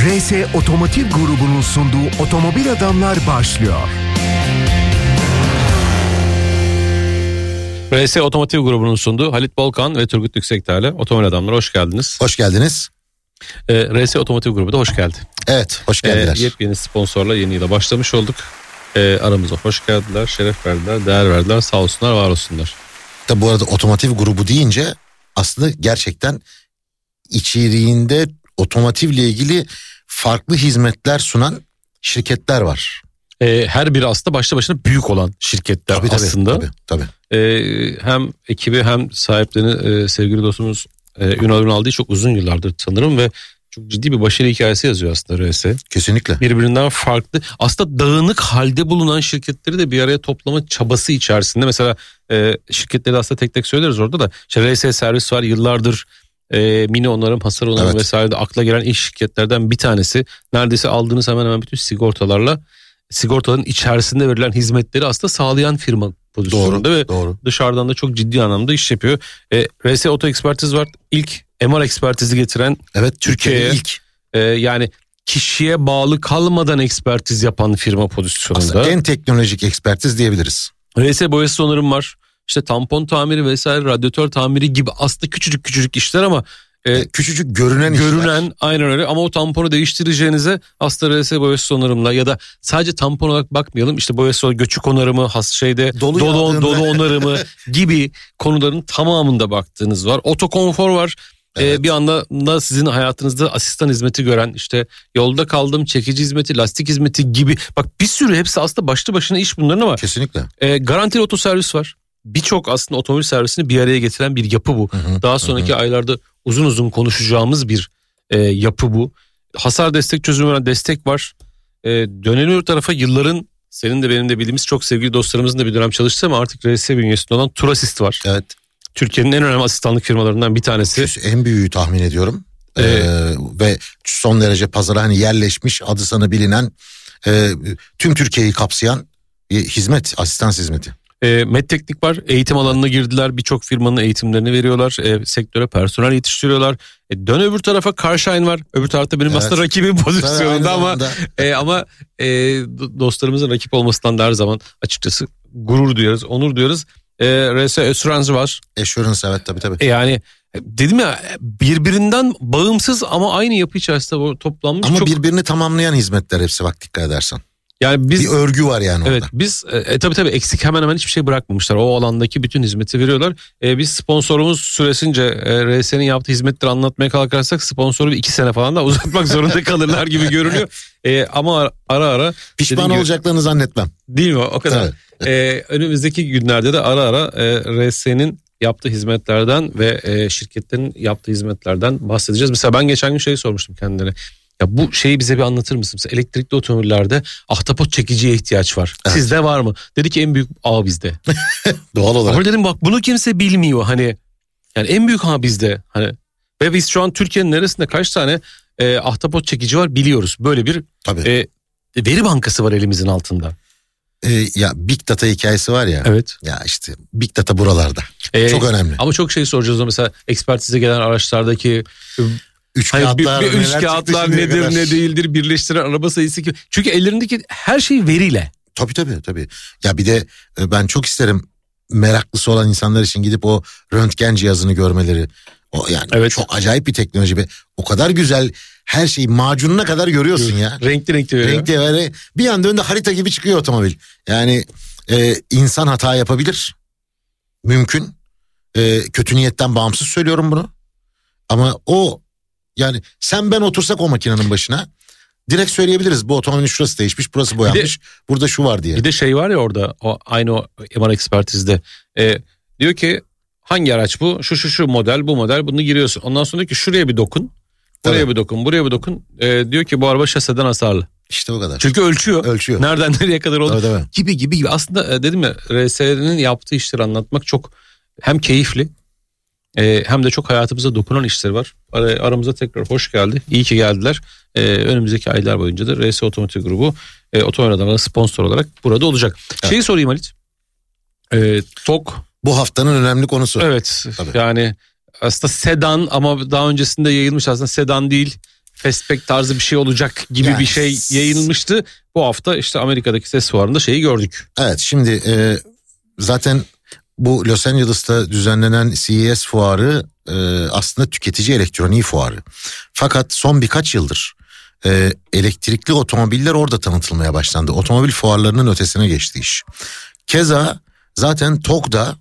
RS Otomotiv grubunun sunduğu Otomobil Adamlar başlıyor. RS Otomotiv grubunun sunduğu Halit Bolkan ve Turgut Yüksekdağ'la Otomobil Adamlar hoş geldiniz. Hoş geldiniz. Ee, RS Otomotiv grubu da hoş geldi. Evet hoş Ee, geldiler. yepyeni sponsorla yeni yıla başlamış olduk. Ee, aramıza hoş geldiler, şeref verdiler, değer verdiler. Sağ olsunlar, var olsunlar. Tabi bu arada otomotiv grubu deyince aslında gerçekten içeriğinde otomotivle ilgili farklı hizmetler sunan şirketler var. Ee, her biri aslında başlı başına büyük olan şirketler Tabii, tabii, aslında. Tabii, tabii. Ee, hem ekibi hem sahiplerini e, sevgili dostumuz e, Ünal Ünal çok uzun yıllardır tanırım ve çok ciddi bir başarı hikayesi yazıyor aslında RS. Kesinlikle. birbirinden farklı aslında dağınık halde bulunan şirketleri de bir araya toplama çabası içerisinde mesela e, şirketleri aslında tek tek söyleriz orada da işte RS servis var yıllardır e, mini onarım hasar onarım Evet. vesaire de akla gelen ilk şirketlerden bir tanesi neredeyse aldığınız hemen hemen bütün sigortalarla sigortaların içerisinde verilen hizmetleri aslında sağlayan firma pozisyonunda Doğru, ve doğru. dışarıdan da çok ciddi anlamda iş yapıyor. E, RS Oto Ekspertiz var ilk MR ekspertizi getiren Evet Türkiye'ye- Türkiye'de ilk ee, yani kişiye bağlı kalmadan ekspertiz yapan firma pozisyonunda. aslında en teknolojik ekspertiz diyebiliriz. RS boyası onarım var. İşte tampon tamiri vesaire radyatör tamiri gibi aslında küçücük küçücük işler ama e, Küçücük görünen işler. görünen aynen öyle ama o tamponu değiştireceğinize aslında RS boyası onarımla ya da sadece tampon olarak bakmayalım işte boyası göçük onarımı has şeyde Dolu dolu, yağdığında. dolu onarımı gibi konuların tamamında baktığınız var. Otokonfor var. Ee, Evet. bir anda da sizin hayatınızda asistan hizmeti gören işte yolda kaldım çekici hizmeti lastik hizmeti gibi bak bir sürü hepsi aslında başlı başına iş bunların ama Kesinlikle. e, garantili otoservis var. Birçok aslında otomobil servisini bir araya getiren bir yapı bu. Hı hı, Daha sonraki hı. aylarda uzun uzun konuşacağımız bir e, yapı bu. Hasar destek çözümü veren destek var. E, dönelim öbür tarafa yılların senin de benim de bildiğimiz çok sevgili dostlarımızın da bir dönem çalıştığı ama artık RS bünyesinde olan Turasist var. Evet. Türkiye'nin en önemli asistanlık firmalarından bir tanesi. En büyüğü tahmin ediyorum. Ee, Evet. ve son derece pazara hani yerleşmiş adı sana bilinen e, tüm Türkiye'yi kapsayan bir hizmet, asistans hizmeti. E, Medteknik var. Eğitim alanına girdiler. Birçok firmanın eğitimlerini veriyorlar. E, sektöre personel yetiştiriyorlar. E, dön öbür tarafa Carshine var. Öbür tarafta benim Evet. aslında rakibim pozisyonunda ama E, ama e, do- dostlarımızın rakip olmasından da her zaman açıkçası gurur duyuyoruz, onur duyuyoruz. E, RS Assurance var. Assurance evet tabii tabii. E, yani e, dedim ya birbirinden bağımsız ama aynı yapı içerisinde toplanmış Ama çok. birbirini tamamlayan hizmetler hepsi bak dikkat edersen. Yani biz Bir örgü var yani Evet orada. biz e, e, tabii tabii eksik hemen hemen hiçbir şey bırakmamışlar. O alandaki bütün hizmeti veriyorlar. E, biz sponsorumuz süresince e, RS'nin yaptığı hizmetleri anlatmaya kalkarsak sponsoru bir iki sene falan da uzatmak zorunda kalırlar gibi görünüyor. E, ama ara ara, Pişman gibi- olacaklarını zannetmem. değil mi o kadar. Evet. E, önümüzdeki günlerde de ara ara e, RS'nin yaptığı hizmetlerden ve e, şirketlerin yaptığı hizmetlerden bahsedeceğiz. Mesela ben geçen gün şey sormuştum kendilerine. Ya bu şeyi bize bir anlatır mısın? Mesela elektrikli otomobillerde ahtapot çekiciye ihtiyaç var. Evet. Sizde var mı? Dedi ki en büyük ağ bizde. Doğal olarak. Ama dedim bak bunu kimse bilmiyor hani. Yani en büyük ağ bizde. Hani ve biz şu an Türkiye'nin neresinde kaç tane e, ahtapot çekici var biliyoruz. Böyle bir Tabii. e, veri bankası var elimizin altında. Ee, ya Big Data hikayesi var ya. Evet. Ya işte Big Data buralarda. E, Çok önemli. Ama çok şey soracağız o mesela ekspertize gelen araçlardaki Üç bir, kağıtlar, bir üç neler kağıtlar nedir kadar. ne değildir birleştiren araba sayısı ki. Çünkü ellerindeki her şey veriyle. Tabii tabii tabii. Ya bir de e, ben çok isterim meraklısı olan insanlar için gidip o röntgen cihazını görmeleri. O yani Evet. çok acayip bir teknoloji ve o kadar güzel her şeyi macununa kadar görüyorsun ya. Renkli renkli veriyor. Renkli ve bir anda önünde harita gibi çıkıyor otomobil. Yani e, insan hata yapabilir. Mümkün. E, kötü niyetten bağımsız söylüyorum bunu. Ama o yani sen ben otursak o makinenin başına direkt söyleyebiliriz. Bu otomobilin şurası değişmiş, burası boyanmış. burada şu var diye. Bir de şey var ya orada o aynı o MR ekspertizde. E, diyor ki hangi araç bu? Şu şu şu model bu model bunu giriyorsun. Ondan sonra diyor ki şuraya bir dokun. Buraya Tabii. bir dokun buraya bir dokun. E, diyor ki bu araba şaseden hasarlı. İşte o kadar. Çünkü ölçüyor. Ölçüyor. Nereden nereye kadar oldu. Gibi gibi gibi. Aslında e, dedim ya RS'nin yaptığı işleri anlatmak çok hem keyifli e, hem de çok hayatımıza dokunan işleri var. Ar- aramıza tekrar hoş geldi. İyi ki geldiler. E, önümüzdeki aylar boyunca da RS Otomotiv Grubu e, otomobil sponsor olarak burada olacak. Şeyi sorayım Halit. E, TOK Bu haftanın önemli konusu. evet Tabii. yani aslında sedan ama daha öncesinde yayılmış aslında sedan değil. fastback tarzı bir şey olacak gibi Yani- bir şey yayınlanmıştı. Bu hafta işte Amerika'daki ses fuarında şeyi gördük. Evet şimdi e, zaten bu Los Angeles'ta düzenlenen CES fuarı e, aslında tüketici elektroniği fuarı. Fakat son birkaç yıldır e, elektrikli otomobiller orada tanıtılmaya başlandı. Otomobil fuarlarının ötesine geçti iş. Keza zaten TOG'da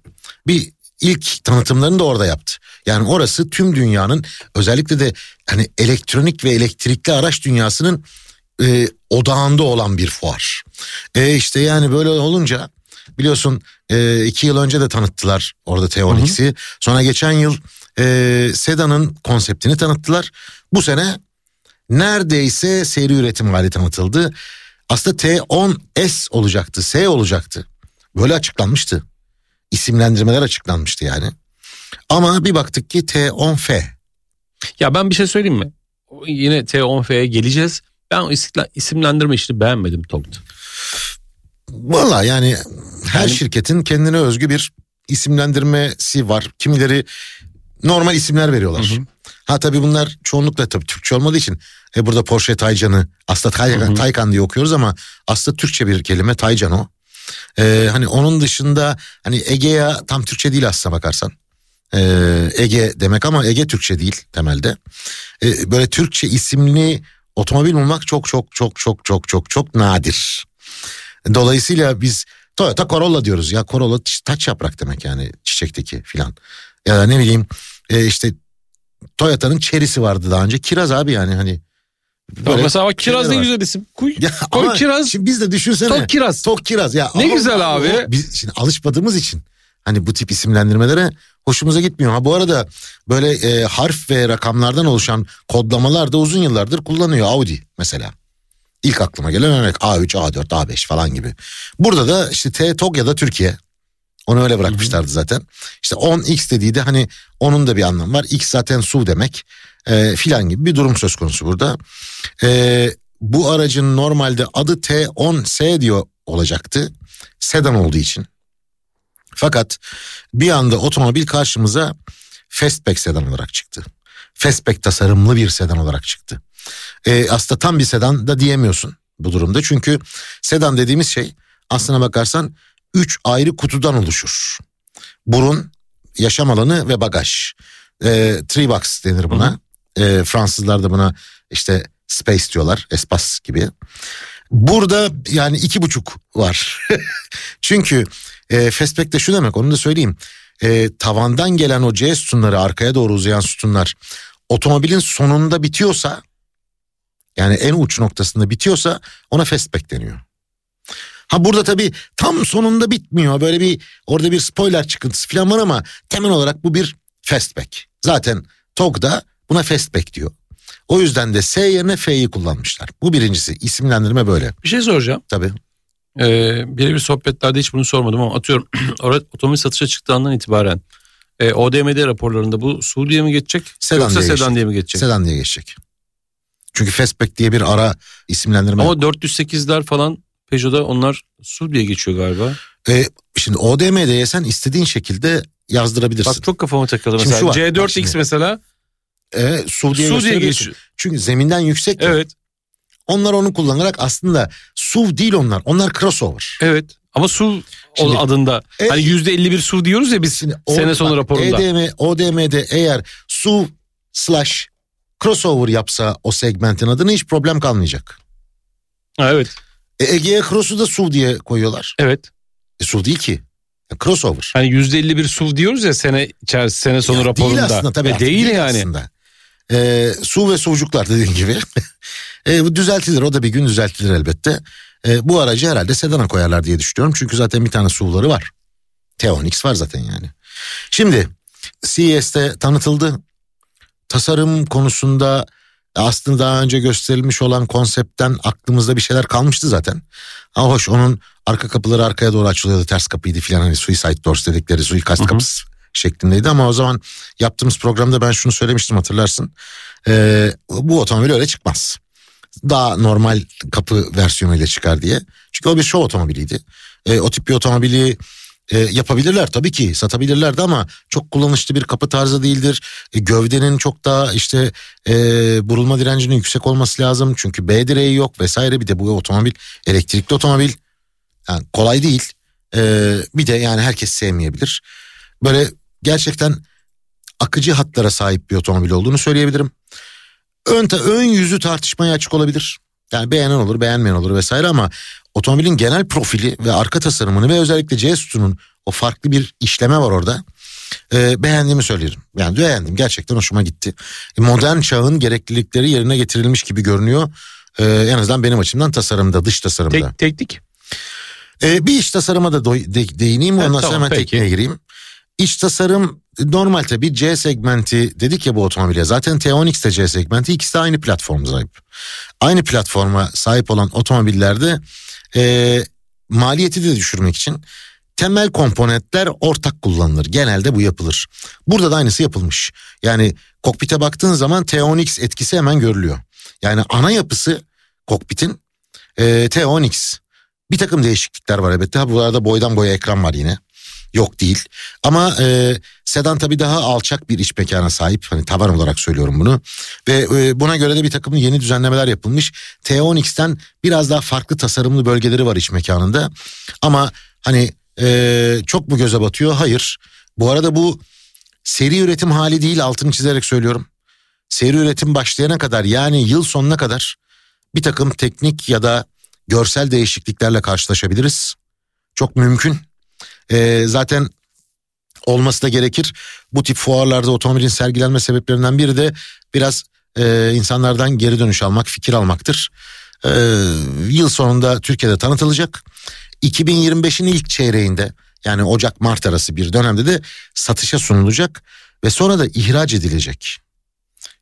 bir ilk tanıtımlarını da orada yaptı. Yani orası tüm dünyanın özellikle de hani elektronik ve elektrikli araç dünyasının e, odağında olan bir fuar. E işte yani böyle olunca biliyorsun e, iki yıl önce de tanıttılar orada T12'si. Sonra geçen yıl e, Sedan'ın konseptini tanıttılar. Bu sene neredeyse seri üretim hali tanıtıldı. Aslında T10S olacaktı, S olacaktı. Böyle açıklanmıştı. İsimlendirmeler açıklanmıştı yani. Ama bir baktık ki T10F. Ya ben bir şey söyleyeyim mi? Yine T10F'ye geleceğiz. Ben isimlendirme işini beğenmedim TOG'da. Valla yani her Yani- şirketin kendine özgü bir isimlendirmesi var. Kimileri normal isimler veriyorlar. Ha tabii bunlar çoğunlukla tabii Türkçe olmadığı için e, burada Porsche Taycan'ı aslında Taycan, Taycan diye okuyoruz ama aslında Türkçe bir kelime Taycan o. E, hani onun dışında hani Ege'ya tam Türkçe değil aslına bakarsan. E, Ege demek ama Ege Türkçe değil temelde. E, böyle Türkçe isimli otomobil bulmak çok çok çok çok çok çok çok nadir. Dolayısıyla biz Toyota Corolla diyoruz ya Corolla taç yaprak demek yani çiçekteki filan. Ya da ne bileyim e, işte Toyota'nın Chery'si vardı daha önce. Kiraz abi yani hani. Böyle mesela bak Kiraz ne var. güzel isim. Koy, Ya koy ama Kiraz. Şimdi biz de düşünsene. Tok Kiraz. Tok Kiraz ya. Ne ama güzel abi. o- biz şimdi alışmadığımız için hani bu tip isimlendirmelere hoşumuza gitmiyor. Ha bu arada böyle e, harf ve rakamlardan oluşan kodlamalar da uzun yıllardır kullanıyor Audi mesela. İlk aklıma gelen örnek A3, A4, A5 falan gibi. Burada da işte T TOG ya da Türkiye. Onu öyle bırakmışlardı zaten. İşte 10X dediği de hani onun da bir anlamı var. X zaten SUV demek e, filan gibi bir durum söz konusu burada. E, bu aracın normalde adı T10S diyor olacaktı. Sedan olduğu için. Fakat bir anda otomobil karşımıza fastback sedan olarak çıktı. Fastback tasarımlı bir sedan olarak çıktı. E, aslında tam bir sedan da diyemiyorsun bu durumda. Çünkü sedan dediğimiz şey aslına bakarsan üç ayrı kutudan oluşur. Burun, yaşam alanı ve bagaj. E, three box denir buna. E, Fransızlar da buna işte space diyorlar. Espas gibi. Burada yani iki buçuk var. Çünkü e, fastback de şu demek onu da söyleyeyim. E, tavandan gelen o C sütunları arkaya doğru uzayan sütunlar otomobilin sonunda bitiyorsa yani en uç noktasında bitiyorsa ona fastback deniyor. Ha burada tabii tam sonunda bitmiyor. Böyle bir orada bir spoiler çıkıntısı falan var ama temel olarak bu bir fastback. Zaten TOG da buna fastback diyor. O yüzden de S yerine F'yi kullanmışlar. Bu birincisi isimlendirme böyle. Bir şey soracağım. Tabii. Ee, birebir sohbetlerde hiç bunu sormadım ama atıyorum otomobil satışa çıktığı andan itibaren e, ODMD raporlarında bu SUV diye mi geçecek Sedan yoksa diye sedan geçecek. diye mi geçecek? Sedan diye geçecek. Çünkü fastback diye bir ara isimlendirme. Ama 408'ler falan Peugeot'da onlar SUV diye geçiyor galiba. E, şimdi ODM'de sen istediğin şekilde yazdırabilirsin. Bak çok kafama takıldı Şimdi mesela. var, bak C4X şimdi. mesela E, SUV diye, SUV diye geçiyor. Çünkü zeminden yüksek. ya. Evet Onlar onu kullanarak aslında SUV değil onlar. Onlar crossover. evet ama SUV Şimdi- adında E- hani %51 SUV diyoruz ya biz Şimdi o- sene sonu raporunda. EDM, ODM'de eğer SUV slash crossover yapsa o segmentin adını hiç problem kalmayacak. Ha, evet E, Ege'ye Cross'u da SUV diye koyuyorlar. evet. E, SUV değil ki. E, crossover. Hani %51 SUV diyoruz ya sene içerisinde sene sonu Ya raporunda. Değil aslında tabii. E, artık değil, yani. Aslında. Ee, su ve sucuklar dediğin gibi. ee, bu düzeltilir o da bir gün düzeltilir elbette. Ee, bu aracı herhalde sedana koyarlar diye düşünüyorum. Çünkü zaten bir tane SUV'ları var. T10X var zaten yani. Şimdi CES'te tanıtıldı. Tasarım konusunda aslında daha önce gösterilmiş olan konseptten aklımızda bir şeyler kalmıştı zaten. Ama hoş onun arka kapıları arkaya doğru açılıyordu ters kapıydı filan hani suicide doors dedikleri suikast Hı hı. kapısı şeklindeydi ama o zaman yaptığımız programda ben şunu söylemiştim hatırlarsın. Ee, bu otomobil öyle çıkmaz. Daha normal kapı versiyonuyla çıkar diye. Çünkü o bir show otomobiliydi. Ee, o tip bir otomobili e, yapabilirler tabii ki satabilirlerdi ama çok kullanışlı bir kapı tarzı değildir. E, gövdenin çok daha işte e, burulma direncinin yüksek olması lazım. Çünkü B direği yok vesaire bir de bu otomobil elektrikli otomobil. Yani kolay değil. E, bir de yani herkes sevmeyebilir. Böyle gerçekten akıcı hatlara sahip bir otomobil olduğunu söyleyebilirim. Ön, ön yüzü tartışmaya açık olabilir. Yani beğenen olur beğenmeyen olur vesaire ama otomobilin genel profili ve arka tasarımını ve özellikle C sütunun o farklı bir işleme var orada. Ee, beğendiğimi söylerim. Yani beğendim gerçekten hoşuma gitti. E, modern çağın gereklilikleri yerine getirilmiş gibi görünüyor. Ee, en azından benim açımdan tasarımda dış tasarımda. Tek, teknik. Ee, bir iç tasarıma da do- de- değineyim ondan Evet, sonra tamam, hemen peki. tekniğe gireyim. İç tasarım normal tabii C segmenti dedik ya bu otomobile. Zaten T10X de C segmenti ikisi de aynı platform sahip. Aynı platforma sahip olan otomobillerde e, maliyeti de düşürmek için temel komponentler ortak kullanılır. Genelde bu yapılır. Burada da aynısı yapılmış. Yani kokpite baktığın zaman T10X etkisi hemen görülüyor. Yani ana yapısı kokpitin e, T10X. Bir takım değişiklikler var elbette. Bu arada boydan boya ekran var yine. Yok değil. Ama e, sedan tabii daha alçak bir iç mekana sahip. Hani tavan olarak söylüyorum bunu. Ve e, buna göre de bir takım yeni düzenlemeler yapılmış. T10X'ten biraz daha farklı tasarımlı bölgeleri var iç mekanında. Ama hani e, çok mu göze batıyor? Hayır. Bu arada bu seri üretim hali değil altını çizerek söylüyorum. Seri üretim başlayana kadar yani yıl sonuna kadar bir takım teknik ya da görsel değişikliklerle karşılaşabiliriz. Çok mümkün. Ee, zaten olması da gerekir. Bu tip fuarlarda otomobilin sergilenme sebeplerinden biri de biraz e, insanlardan geri dönüş almak, fikir almaktır. Ee, yıl sonunda Türkiye'de tanıtılacak. 2025'in ilk çeyreğinde yani Ocak-Mart arası bir dönemde de satışa sunulacak ve sonra da ihraç edilecek.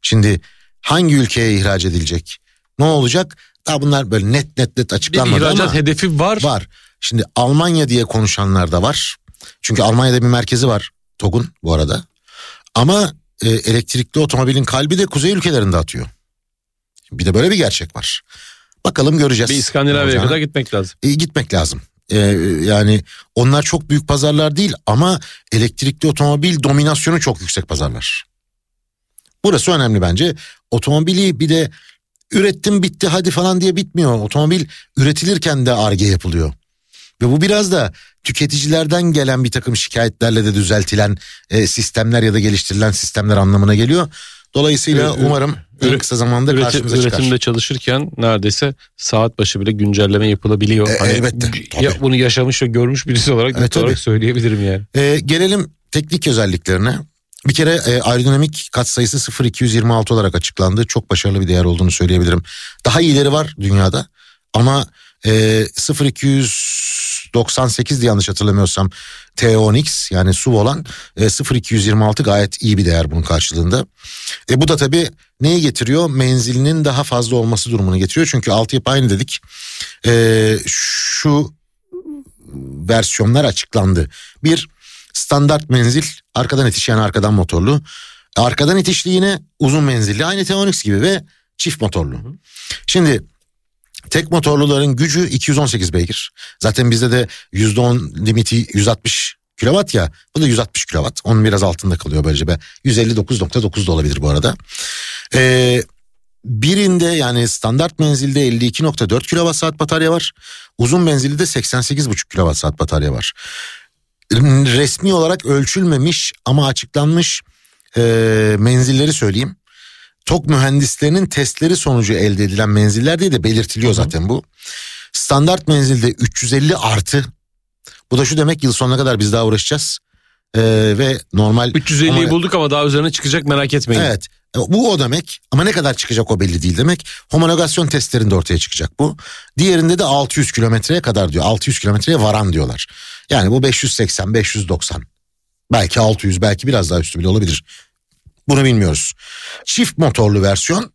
Şimdi hangi ülkeye ihraç edilecek? Ne olacak? Daha bunlar böyle net net net Bir açıklanmadı ihracat ama hedefi var. var. Şimdi Almanya diye konuşanlar da var. Çünkü Almanya'da bir merkezi var TOG'un bu arada. Ama e, elektrikli otomobilin kalbi de kuzey ülkelerinde atıyor. Bir de böyle bir gerçek var. Bakalım göreceğiz. Bir İskandinavya'ya kadar gitmek lazım. E, gitmek lazım. E, yani onlar çok büyük pazarlar değil ama elektrikli otomobil dominasyonu çok yüksek pazarlar. Burası önemli bence. Otomobili bir de ürettim bitti hadi falan diye bitmiyor. Otomobil üretilirken de arge yapılıyor. Ve bu biraz da tüketicilerden gelen bir takım şikayetlerle de düzeltilen e, sistemler ya da geliştirilen sistemler anlamına geliyor. Dolayısıyla ü- umarım en üre- kısa zamanda Üretim, karşımıza çıkar. üretimde çalışırken neredeyse saat başı bile güncelleme yapılabiliyor. E, elbette, tabii. ya, bunu yaşamış ve görmüş birisi olarak net olarak söyleyebilirim yani. E, gelelim teknik özelliklerine. Bir kere e, aerodinamik katsayısı 0.226 olarak açıklandı. Çok başarılı bir değer olduğunu söyleyebilirim. Daha iyileri var dünyada ama e, 0.298 diye yanlış hatırlamıyorsam T10X yani SUV olan e, 0.226 gayet iyi bir değer bunun karşılığında. E, bu da tabii neyi getiriyor? Menzilinin daha fazla olması durumunu getiriyor. Çünkü altyapı aynı dedik. E, şu versiyonlar açıklandı. Bir standart menzil arkadan itiş yani arkadan motorlu. Arkadan itişli yine uzun menzilli aynı T10X gibi ve çift motorlu. Şimdi tek motorluların gücü 218 beygir. Zaten bizde de %10 limiti 160 kilowatt ya. Bu da 160 kilowatt. Onun biraz altında kalıyor böylece. be. 159.9 da olabilir bu arada. Ee, birinde yani standart menzilde 52.4 kilowatt saat batarya var. Uzun menzilde de 88.5 kilowatt saat batarya var. Resmi olarak ölçülmemiş ama açıklanmış e, menzilleri söyleyeyim. TOK mühendislerinin testleri sonucu elde edilen menziller diye de belirtiliyor zaten bu. Standart menzilde 350 artı. Bu da şu demek yıl sonuna kadar biz daha uğraşacağız. E, ve normal 350'yi Ama- bulduk ama daha üzerine çıkacak merak etmeyin. Evet. E, Bu o demek ama ne kadar çıkacak o belli değil demek. Homologasyon testlerinde ortaya çıkacak bu. Diğerinde de 600 kilometreye kadar diyor. 600 kilometreye varan diyorlar. Yani bu 580, 590. Belki 600, belki biraz daha üstü bile olabilir. Bunu bilmiyoruz. Çift motorlu versiyon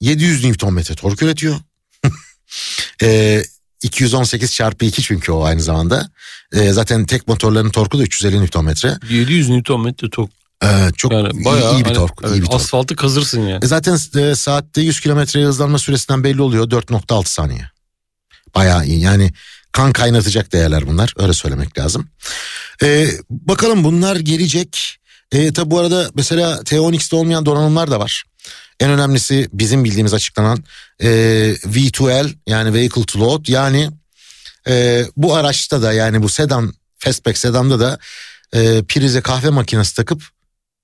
700 Nm tork üretiyor. e, 218 çarpı 2 çünkü o aynı zamanda. E, zaten tek motorların torku da 350 Nm. 700 Nm tork. E, çok Yani iyi, bayağı iyi bir hani, tork. evet, iyi bir tork. asfaltı kazırsın yani. E zaten e, saatte 100 kilometreye hızlanma süresinden belli oluyor 4.6 saniye. Bayağı iyi yani kan kaynatacak değerler bunlar. Öyle söylemek lazım. Ee, bakalım bunlar gelecek. Ee, tabi bu arada mesela T10X'te olmayan donanımlar da var. En önemlisi bizim bildiğimiz açıklanan e, V2L yani Vehicle to Load yani e, bu araçta da yani bu sedan fastback sedanda da e, prize kahve makinesi takıp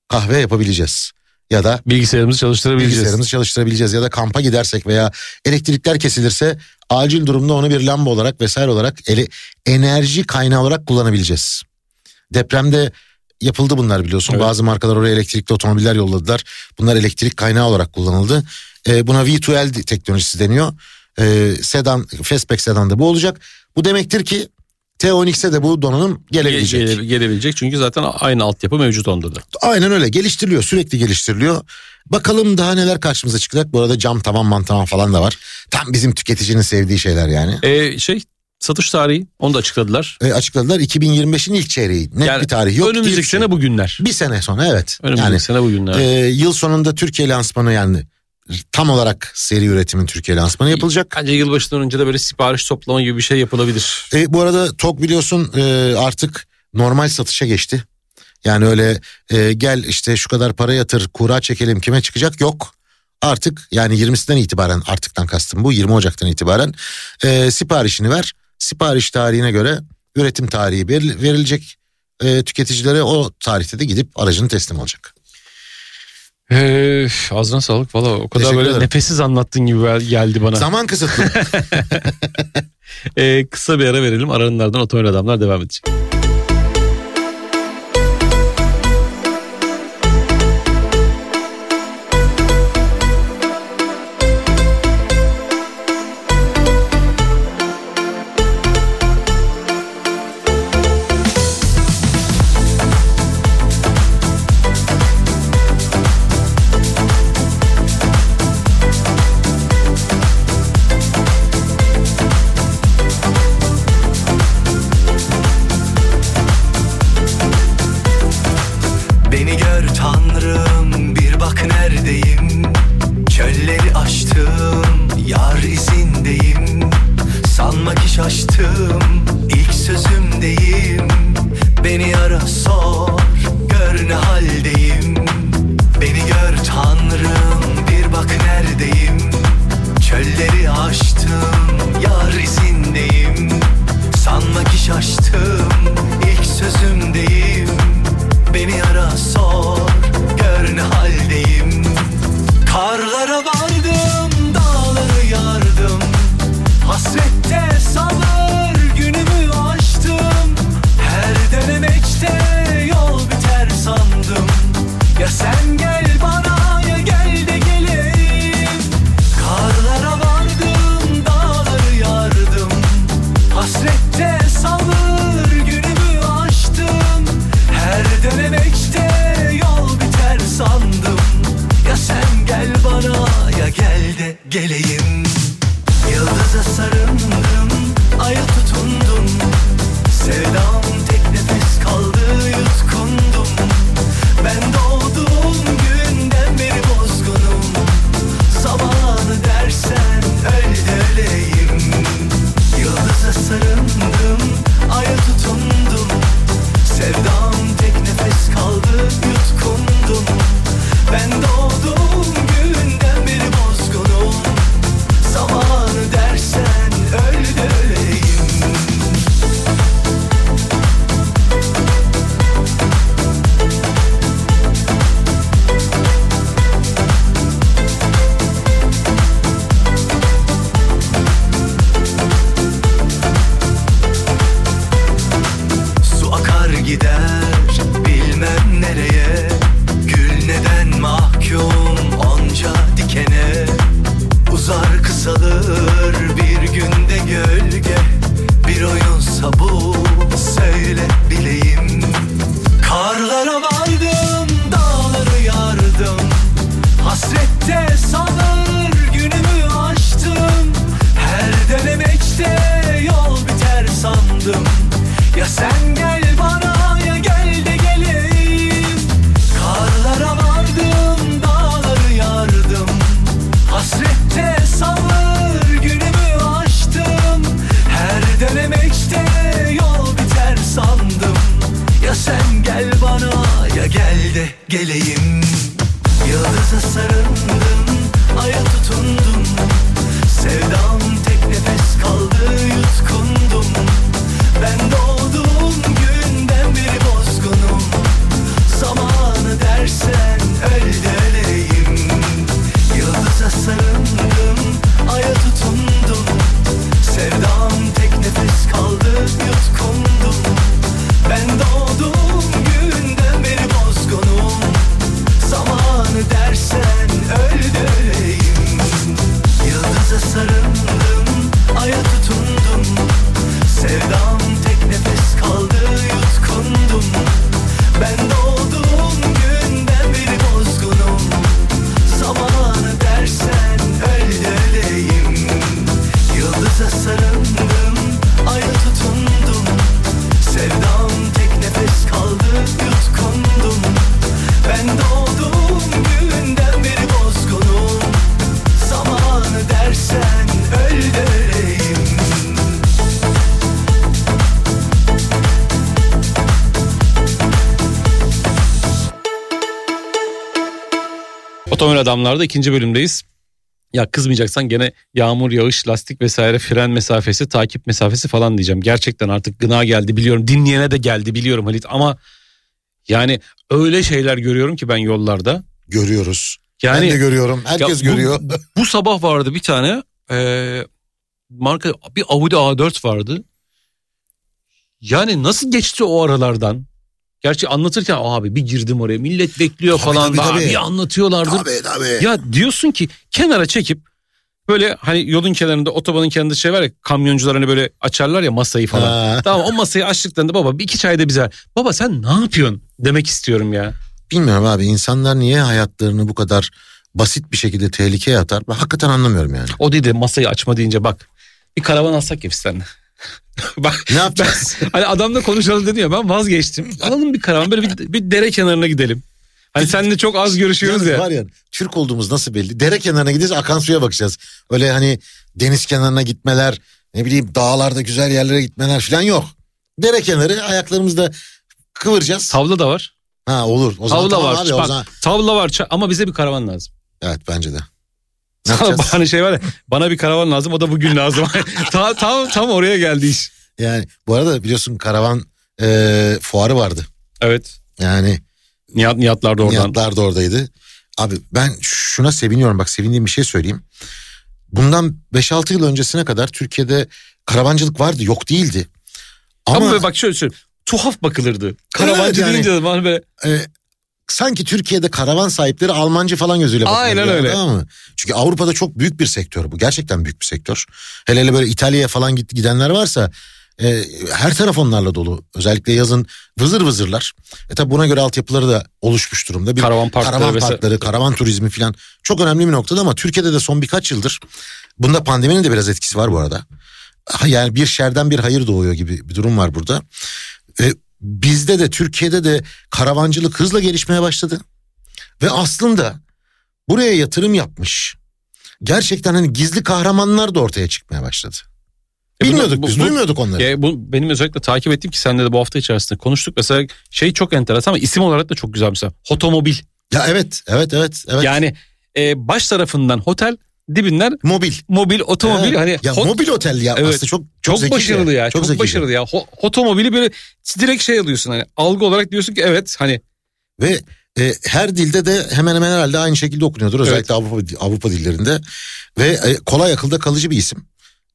kahve yapabileceğiz. Ya da Bilgisayarımızı çalıştırabileceğiz. bilgisayarımızı çalıştırabileceğiz ya da kampa gidersek veya elektrikler kesilirse acil durumda onu bir lamba olarak vesaire olarak ele, enerji kaynağı olarak kullanabileceğiz. Depremde yapıldı bunlar biliyorsun. Evet. Bazı markalar oraya elektrikli otomobiller yolladılar. Bunlar elektrik kaynağı olarak kullanıldı. Ee, buna V2L teknolojisi deniyor. Ee, sedan, fastback sedanda bu olacak. Bu demektir ki T10X'e de bu donanım gelebilecek. Gele- gelebilecek çünkü zaten aynı altyapı mevcut onda da. Aynen öyle geliştiriliyor sürekli geliştiriliyor. Bakalım daha neler karşımıza çıkacak. Bu arada cam tavan mantavan falan da var. Tam bizim tüketicinin sevdiği şeyler yani. Ee, şey satış tarihi onu da açıkladılar. E, açıkladılar 2025'in ilk çeyreği. Net Yani bir tarih yok. Önümüzdeki İlk sene bugünler. Bir sene sonra evet. Önümüzdeki yani sene bugünler. e, yıl sonunda Türkiye lansmanı yani tam olarak seri üretimin Türkiye lansmanı yapılacak. Bence yılbaşından önce de böyle sipariş toplama gibi bir şey yapılabilir. E, bu arada TOG biliyorsun e, artık normal satışa geçti. Yani öyle e, gel işte şu kadar para yatır kura çekelim kime çıkacak yok. Artık yani 20'sinden itibaren artıktan kastım bu 20 Ocak'tan itibaren e, siparişini ver. Sipariş tarihine göre üretim tarihi veril- verilecek e, tüketicilere o tarihte de gidip aracını teslim olacak. Ee, ağzına sağlık valla o kadar Teşekkür böyle ederim. nefessiz anlattığın gibi gel- geldi bana. Zaman kısıtlı. Ee, kısa bir ara verelim aranın ardından otomobil adamlar devam edecek. Otomobil Adamlar'da ikinci bölümdeyiz. Ya kızmayacaksan gene yağmur, yağış, lastik vesaire fren mesafesi, takip mesafesi falan diyeceğim. Gerçekten artık gına geldi biliyorum. Dinleyene de geldi biliyorum Halit ama yani öyle şeyler görüyorum ki ben yollarda. Görüyoruz. Yani ben de görüyorum. Herkes bu- görüyor. bu sabah vardı bir tane eee, marka bir Audi A4 vardı. Yani nasıl geçti o aralardan? Gerçi anlatırken abi bir girdim oraya millet bekliyor Tabii, falan tabii, tabii. bir anlatıyorlardı. Tabii tabii. Ya diyorsun ki kenara çekip böyle hani yolun kenarında otobanın kenarında şey var ya kamyoncular hani böyle açarlar ya masayı falan. Ha. Tamam o masayı açtıklarında baba bir iki çay da bize. Baba sen ne yapıyorsun demek istiyorum ya. Bilmiyorum abi insanlar niye hayatlarını bu kadar basit bir şekilde tehlikeye atar? Ben hakikaten anlamıyorum yani. O değil de masayı açma deyince bak bir karavan alsak ya biz seninle. bak Ne yapacağız? hani adamla konuşalım dedi ya ben vazgeçtim. Alalım bir karavan böyle bir, bir dere kenarına gidelim. Hani seninle çok az görüşüyoruz ya. Var ya Türk olduğumuz nasıl belli? Dere kenarına gideceğiz akan suya bakacağız. Öyle hani deniz kenarına gitmeler ne bileyim dağlarda güzel yerlere gitmeler falan yok. Dere kenarı ayaklarımızda kıvıracağız. Tavla da var. Ha olur. O zaman Tavla tamam var. abi o Bak, zaman. Tavla var ama bize bir karavan lazım. Evet bence de. Yapacağız? hani şey var ya bana bir karavan lazım o da bugün lazım. tam, tam, tam oraya geldi iş. Yani bu arada biliyorsun karavan e, fuarı vardı. Evet. Yani Nihat Nihatlar da oradan. Nihatlar da oradaydı. Abi ben şuna seviniyorum bak sevindiğim bir şey söyleyeyim. Bundan 5-6 yıl öncesine kadar Türkiye'de karavancılık vardı yok değildi. Ama, Ama, bak şöyle söyleyeyim. Tuhaf bakılırdı. Karavancı yani- deyince de bana böyle e, sanki Türkiye'de karavan sahipleri Almancı falan gözüyle bakılıyor. Aynen yani, öyle. Tamam mı? Çünkü Avrupa'da çok büyük bir sektör bu. Gerçekten büyük bir sektör. Hele hele böyle İtalya'ya falan gidenler varsa e, her taraf onlarla dolu. Özellikle yazın vızır vızırlar. E tabi buna göre altyapıları da oluşmuş durumda. Bir Karavan parkları karavan vesaire. parkları, karavan turizmi falan çok önemli bir noktada ama Türkiye'de de son birkaç yıldır bunda pandeminin de biraz etkisi var bu arada. Yani bir şerden bir hayır doğuyor gibi bir durum var burada. E, bizde de Türkiye'de de karavancılık hızla gelişmeye başladı. Ve aslında buraya yatırım yapmış. Gerçekten hani gizli kahramanlar da ortaya çıkmaya başladı. E Bilmiyorduk bu- biz, bu- duymuyorduk onları. Ya bu benim özellikle takip ettiğim ki seninle de bu hafta içerisinde konuştuk. Mesela şey çok enteresan ama isim olarak da çok güzel mesela. Otomobil. Ya evet, evet, evet, evet. Yani e, baş tarafından otel, dibinden mobil. mobil, otomobil. Evet. hani ya hot- mobil otel ya Evet. aslında çok çok, çok, başarılı ya. Çok, zekice. başarılı ya. Ho- otomobili böyle direkt şey alıyorsun hani algı olarak diyorsun ki evet hani Ve e, her dilde de hemen hemen herhalde aynı şekilde okunuyordur. Özellikle Avrupa Avrupa dillerinde. Ve e, kolay akılda kalıcı bir isim.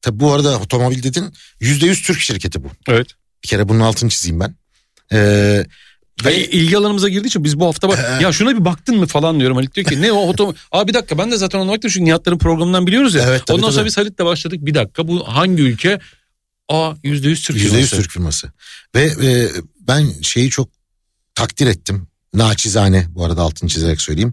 Tabi bu arada otomobil dedin yüzde yüz Türk şirketi bu. evet. Bir kere bunun altını çizeyim ben. Ee, Ve ilgi alanımıza girdiği için biz bu hafta bak ya şuna bir baktın mı falan diyorum Halit diyor ki ne o otomobil. Aa bir dakika ben de zaten ona baktım çünkü Nihatların programından biliyoruz ya. Evet, tabii, Ondan sonra tabii. biz Halit'le başladık bir dakika bu hangi ülke? Aa yüzde yüz Türk Yüzde firması. Türk firması. Ve e, ben şeyi çok takdir ettim. Naçizane bu arada altını çizerek söyleyeyim.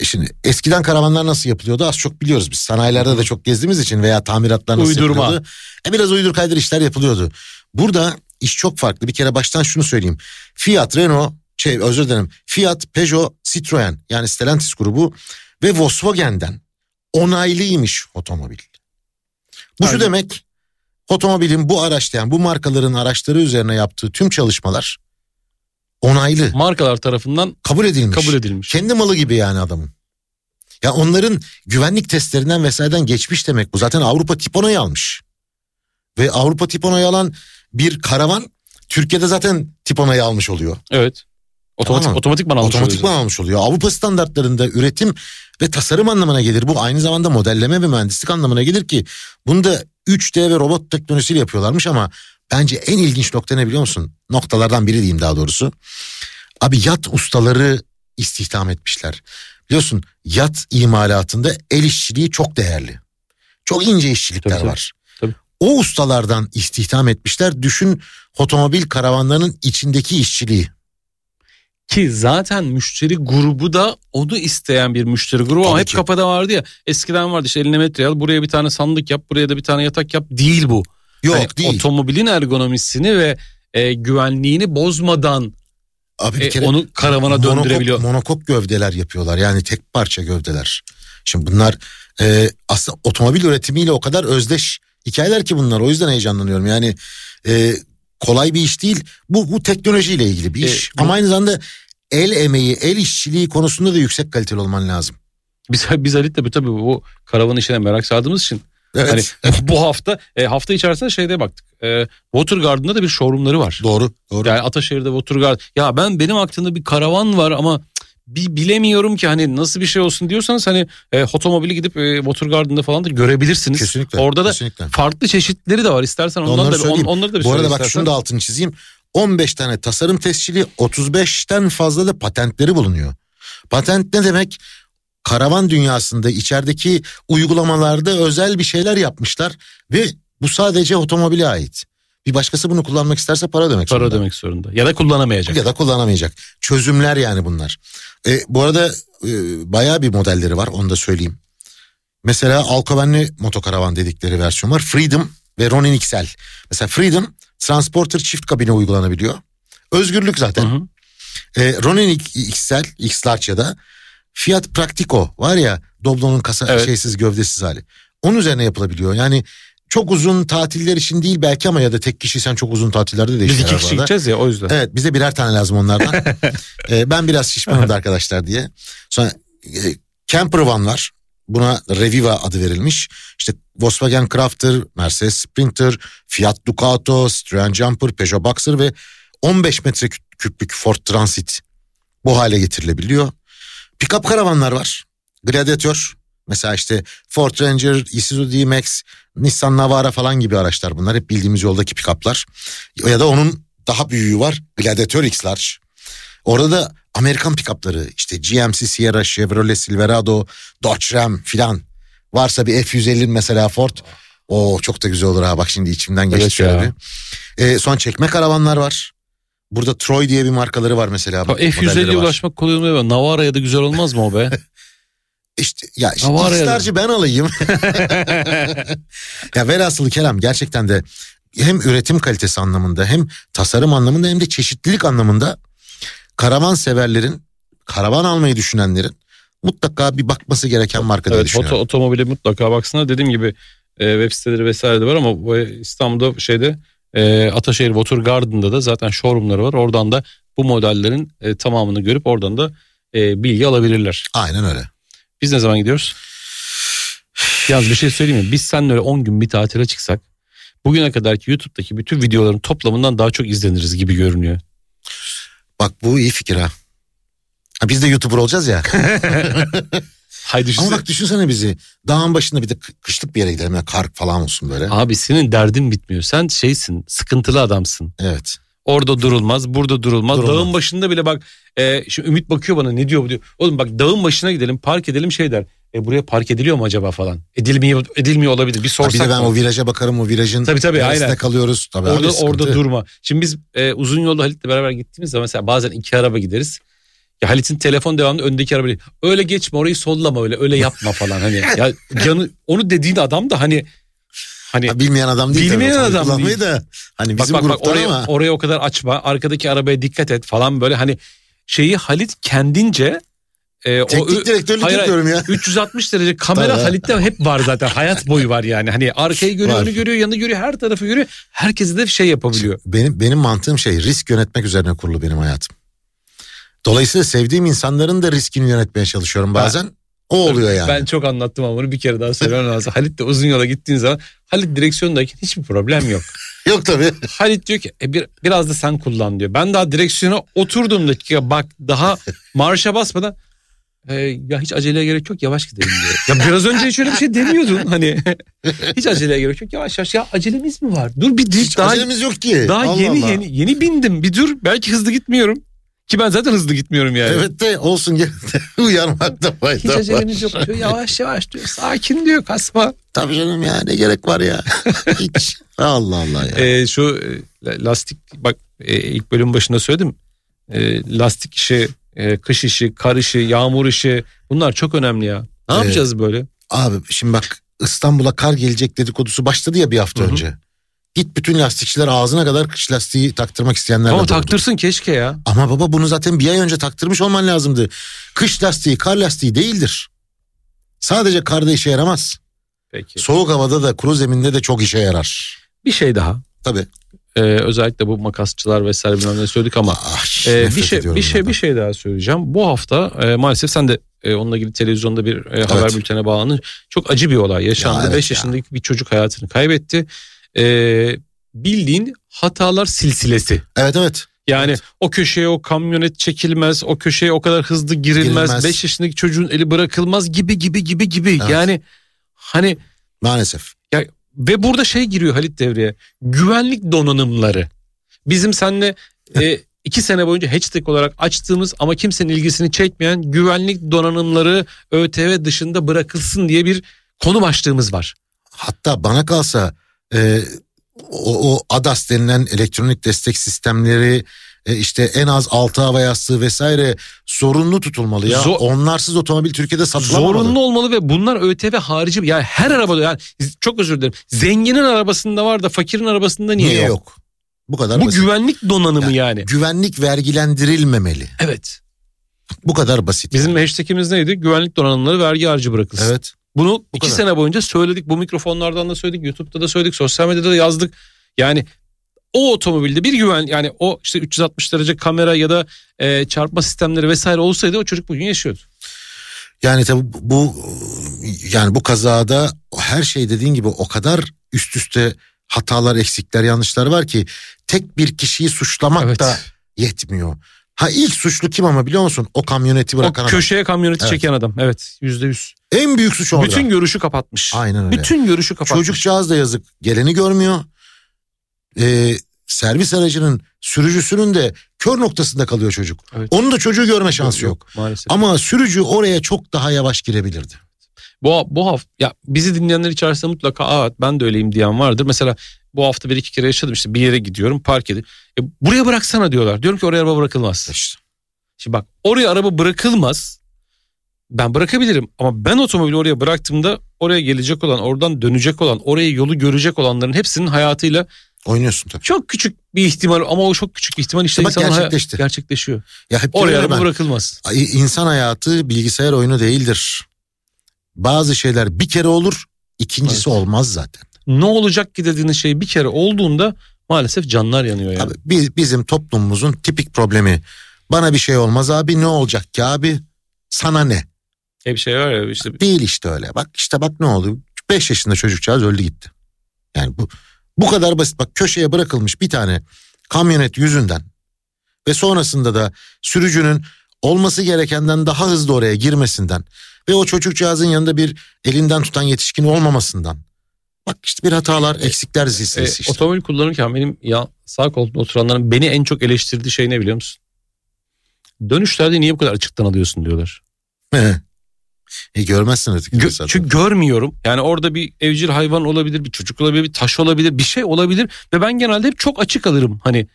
E Şimdi eskiden karavanlar nasıl yapılıyordu az çok biliyoruz biz. Sanayilerde de çok gezdiğimiz için veya tamiratlar nasıl Uydurma. yapılıyordu. E biraz uydur kaydır işler yapılıyordu. Burada iş çok farklı. Bir kere baştan şunu söyleyeyim. Fiat, Renault, şey özür dilerim. Fiat, Peugeot, Citroen yani Stellantis grubu ve Volkswagen'den onaylıymış otomobil. Bu şu Aynen. demek otomobilin bu araçta yani bu markaların araçları üzerine yaptığı tüm çalışmalar onaylı, Markalar tarafından kabul edilmiş. kabul edilmiş. Kendi malı gibi yani adamın. Ya onların güvenlik testlerinden vesaireden geçmiş demek bu. Zaten Avrupa tip onayı almış. Ve Avrupa tip onayı alan bir karavan Türkiye'de zaten tip onayı almış oluyor. Evet. Otomatik Tamam. otomatikman almış Otomatikman oluyoruz. almış oluyor. Avrupa standartlarında üretim ve tasarım anlamına gelir. Bu aynı zamanda modelleme ve mühendislik anlamına gelir ki bunu da 3D ve robot teknolojisiyle yapıyorlarmış ama bence en ilginç nokta ne biliyor musun? Noktalardan biri diyeyim daha doğrusu. Abi yat ustaları istihdam etmişler. Biliyorsun yat imalatında el işçiliği çok değerli. Çok ince işçilikler Tabii, tabii. var. O ustalardan istihdam etmişler. Düşün otomobil karavanlarının içindeki işçiliği. Ki zaten müşteri grubu da onu isteyen bir müşteri grubu ama Tabii hep ki. kafada vardı ya. Eskiden vardı işte eline metre al buraya bir tane sandık yap buraya da bir tane yatak yap. Değil bu. Yok Hani değil. Otomobilin ergonomisini ve e, güvenliğini bozmadan Abi bir e, kere onu karavana monokok, döndürebiliyor. monokok gövdeler yapıyorlar. Yani tek parça gövdeler. Şimdi bunlar e, aslında otomobil üretimiyle o kadar özdeş hikayeler ki bunlar. O yüzden heyecanlanıyorum. Yani e, kolay bir iş değil. Bu bu teknolojiyle ilgili bir E, iş. bu- Ama aynı zamanda el emeği, el işçiliği konusunda da yüksek kaliteli olman lazım. Biz, biz Halit'le bu tabii bu karavan işine merak sardığımız için Evet. hani bu hafta e, hafta içerisinde şeyde baktık. E, Water Garden'da da bir showroomları var. doğru, doğru. Yani Ataşehir'de Water Garden. Ya ben benim aklımda bir karavan var ama bir bilemiyorum ki hani nasıl bir şey olsun diyorsanız hani e, otomobili gidip e, Water Garden'da falan da görebilirsiniz. kesinlikle. Orada da kesinlikle. farklı çeşitleri de var. İstersen ondan Onları da on- onları da bir Bu arada bak istersen. şunu da altını çizeyim. 15 tane tasarım tescili 35'ten fazla da patentleri bulunuyor. Patent ne demek? Karavan dünyasında içerideki uygulamalarda özel bir şeyler yapmışlar ve bu sadece otomobile ait. Bir başkası bunu kullanmak isterse para ödemek para zorunda. ödemek zorunda. Ya da kullanamayacak. Ya da kullanamayacak. Çözümler yani bunlar. E, bu arada e, bayağı bir modelleri var onu da söyleyeyim. Mesela Alcobenli motokaravan dedikleri versiyon var. Freedom ve Ronin XL. Mesela Freedom Transporter çift kabine uygulanabiliyor. Özgürlük zaten. Hı hı. E, Ronin XL, X-Large ya da Fiat Practico var ya Doblo'nun kasa Evet. şeysiz gövdesiz hali. Onun üzerine yapılabiliyor. Yani çok uzun tatiller için değil belki ama ya da tek kişiysen çok uzun tatillerde de Biz iki kişi gideceğiz ya o yüzden. Evet bize birer tane lazım onlardan. Ee, ben biraz şişmanım da arkadaşlar diye. Sonra e, Camper Van var. Buna Reviva adı verilmiş. İşte Volkswagen Crafter, Mercedes Sprinter, Fiat Ducato, Citroen Jumper, Peugeot Boxer ve 15 metre kü- küplük Ford Transit bu hale getirilebiliyor. Pickup karavanlar var. Gladiator. Mesela işte Ford Ranger, Isuzu D-Max, Nissan Navara falan gibi araçlar bunlar. Hep bildiğimiz yoldaki pickuplar. Ya da onun daha büyüğü var. Gladiator X-Large. Orada da Amerikan pickupları işte GMC Sierra, Chevrolet Silverado, Dodge Ram filan. Varsa bir F-150 mesela Ford. O çok da güzel olur ha bak şimdi içimden geçti Evet şöyle bir. Ee, sonra çekme karavanlar var. Burada Troy diye bir markaları var mesela. F150'ye var. ulaşmak kolay olmuyor. Navara'ya da güzel olmaz mı o be? İşte ya işte Ha, var ya da. X-Large'ı ben alayım. ya velhasılı kelam gerçekten de hem üretim kalitesi anlamında hem tasarım anlamında hem de çeşitlilik anlamında karavan severlerin karavan almayı düşünenlerin mutlaka bir bakması gereken marka diye evet düşünüyorum. oto, otomobile mutlaka baksınlar. Dediğim gibi e, web siteleri vesaire de var ama bu İstanbul'da şeyde e, Ataşehir Water Garden'da da zaten showroomları var. Oradan da bu modellerin e, tamamını görüp oradan da e, bilgi alabilirler. Aynen öyle. Biz ne zaman gidiyoruz? Yalnız bir şey söyleyeyim mi? Biz seninle öyle 10 gün bir tatile çıksak bugüne kadarki YouTube'daki bütün videoların toplamından daha çok izleniriz gibi görünüyor. Bak bu iyi fikir ha. Ha, Biz de YouTuber olacağız ya. Haydi Ama düşünsene. bak düşünsene bizi. Dağın başında bir de kı- kışlık bir yere gidelim. Ya, kar falan olsun böyle. Abi senin derdin bitmiyor. Sen şeysin, sıkıntılı adamsın. Evet. Orada durulmaz, burada durulmaz. Durulmaz. Dağın başında bile bak. E, şimdi Ümit bakıyor bana ne diyor bu diyor. Oğlum bak dağın başına gidelim, park edelim şey der. E buraya park ediliyor mu acaba falan? Edilmiyor, edilmiyor olabilir. Bir Ha, sorsak bir de ben mı? o viraja bakarım o virajın Tabii, tabii, aynen. kalıyoruz. Tabii orada abi, sıkıntı. orada durma. Şimdi biz e, uzun yolda Halit'le beraber gittiğimiz zaman mesela bazen iki araba gideriz. Ya Halit'in telefon devamlı öndeki araba öyle geçme orayı sollama öyle öyle yapma falan hani. Ya canı onu dediğin adam da hani hani Ha, bilmeyen adam değil Bilmeyen tabii. adam Kullanmayı değil. da hani bak bizim bak bak gruptan oraya ama oraya o kadar açma arkadaki arabaya dikkat et falan böyle hani şeyi Halit kendince e, o teknik ö- direktörlük Hayır, yapıyorum ya. 360 derece kamera. Halit'te hep var zaten hayat boyu var yani hani arkayı görüyor Var. önü görüyor yanı görüyor her tarafı görüyor herkese de şey yapabiliyor. Benim benim mantığım şey risk yönetmek üzerine kurulu benim hayatım. Dolayısıyla sevdiğim insanların da riskini yönetmeye çalışıyorum bazen. O oluyor yani. Ben çok anlattım ama bunu bir kere daha söylemem lazım. Halit de uzun yola gittiğin zaman Halit direksiyondayken hiçbir problem yok. Yok tabii. Halit diyor ki e, bir, biraz da sen kullan diyor. Ben daha direksiyona oturduğum dakika bak daha marşa basmadan e, ya hiç aceleye gerek yok yavaş gidelim diyor. Ya biraz önce hiç öyle bir şey demiyordun hani. hiç aceleye gerek yok yavaş yavaş ya acelemiz mi var? Dur bir dur Hiç daha, acelemiz yok ki. daha Allah yeni Allah. yeni yeni bindim bir dur belki hızlı gitmiyorum. Ki ben zaten hızlı gitmiyorum yani. Evet de olsun gene de uyarmakta Hiç fayda var. acelemiz yok diyor yavaş yavaş diyor sakin diyor kasma. Tabii canım ya ne gerek var ya. Hiç. Allah Allah ya. Ee, şu e, lastik bak e, ilk bölüm başında söyledim. E, lastik işi, e, kış işi, kar işi, yağmur işi bunlar çok önemli ya. Ne Ee, yapacağız böyle? Abi şimdi bak İstanbul'a kar gelecek dedikodusu başladı ya bir hafta Hı hı. önce. Git bütün lastikçiler ağzına kadar kış lastiği taktırmak isteyenlerle Ama taktırsın keşke ya. Ama baba bunu zaten bir ay önce taktırmış olman lazımdı. Kış lastiği kar lastiği değildir. Sadece karda işe yaramaz. Peki. Soğuk havada da kuru zeminde de çok işe yarar. Bir şey daha. Tabii. Ee, özellikle bu makasçılar vesaire bilmem ne söyledik ama Ah, e, bir şey bir şey bunlardan. bir şey daha söyleyeceğim. Bu hafta e, maalesef sen de e, onunla ilgili televizyonda bir e, haber Evet. bültene bağlandın. Çok acı bir olay yaşandı. Ya 5 evet ya. yaşındaki bir çocuk hayatını kaybetti. E, bildiğin hatalar silsilesi. Evet evet. Yani Evet. o köşeye o kamyonet çekilmez, o köşeye o kadar hızlı girilmez, Girilmez. 5 yaşındaki çocuğun eli bırakılmaz gibi gibi gibi gibi. Evet. Yani hani Maalesef. ve burada şey giriyor Halit devreye. Güvenlik donanımları. Bizim seninle e, iki sene boyunca hashtag olarak açtığımız ama kimsenin ilgisini çekmeyen güvenlik donanımları ÖTV dışında bırakılsın diye bir konu başlığımız var. Hatta bana kalsa e, o, o ADAS denilen elektronik destek sistemleri e, işte en az 6 hava yastığı vesaire zorunlu tutulmalı ya. Zor- Onlarsız otomobil Türkiye'de satılamamalı. Zorunlu olmalı ve bunlar ÖTV harici yani her arabada yani çok özür dilerim. Zenginin arabasında var da fakirin arabasında niye, Niye yok? yok? Bu kadar Bu basit. güvenlik donanımı Yani yani. Güvenlik vergilendirilmemeli. Evet. Bu kadar basit. Bizim hashtagimiz neydi? Güvenlik donanımları vergi harcı bırakılsın. Evet. Bunu iki kadar. sene boyunca söyledik. Bu mikrofonlardan da söyledik. YouTube'da da söyledik. Sosyal medyada da yazdık. Yani o otomobilde bir güven yani o işte 360 derece kamera ya da e, çarpma sistemleri vesaire olsaydı o çocuk bugün yaşıyordu. Yani tabii bu- bu yani bu kazada her şey dediğin gibi o kadar üst üste hatalar, eksikler, yanlışlar var ki tek bir kişiyi suçlamak Evet. da yetmiyor. Ha ilk suçlu kim ama biliyor musun? O kamyoneti O bırakan adam. köşeye kamyoneti Evet. çeken adam. Evet yüzde yüz. En büyük suç orada. Bütün görüşü kapatmış. Aynen öyle. Bütün görüşü kapatmış. Çocukcağız da yazık. Geleni görmüyor. Ee, servis aracının sürücüsünün de kör noktasında kalıyor çocuk. Evet. Onun da çocuğu görme şansı yok. Maalesef. Ama sürücü oraya çok daha yavaş girebilirdi. Bu, bu hafta ya bizi dinleyenler içerisinde mutlaka Aa, ben de öyleyim diyen vardır. Mesela bu hafta bir iki kere yaşadım işte bir yere gidiyorum park edip e, buraya bıraksana diyorlar. Diyorum ki oraya araba bırakılmaz. İşte. Şimdi bak oraya araba bırakılmaz. Ben bırakabilirim ama ben otomobili oraya bıraktığımda oraya gelecek olan, oradan dönecek olan, oraya yolu görecek olanların hepsinin hayatıyla Oynuyorsun tabii. çok küçük bir ihtimal ama o çok küçük bir ihtimal işte Bak insanın gerçekleşti. gerçekleşiyor. Ya hep Oraya araba ben, bırakılmaz. insan hayatı bilgisayar oyunu değildir. Bazı şeyler bir kere olur, ikincisi olmaz zaten. Ne olacak ki dediğiniz şey bir kere olduğunda maalesef canlar yanıyor yani. Abi, bi- bizim toplumumuzun tipik problemi. Bana bir şey olmaz abi ne olacak ki abi? Sana ne? Hep şey var ya işte Değil işte öyle. Bak işte bak ne oldu? 5 yaşında çocukcağız öldü gitti. Yani bu bu kadar basit. Bak köşeye bırakılmış bir tane kamyonet yüzünden ve sonrasında da sürücünün olması gerekenden daha hızlı oraya girmesinden ve o çocukcağızın yanında bir elinden tutan yetişkin olmamasından. Bak işte bir hatalar, eksikler E, silsilesi işte. otomobil kullanırken benim ya sağ koltukta oturanların beni en çok eleştirdiği şey ne biliyor musun? Dönüşlerde niye bu kadar açıktan alıyorsun diyorlar. e, görmezsin artık. Gö- zaten. çünkü görmüyorum. Yani orada bir evcil hayvan olabilir, bir çocuk olabilir, bir taş olabilir, bir şey olabilir ve ben genelde hep çok açık alırım. Hani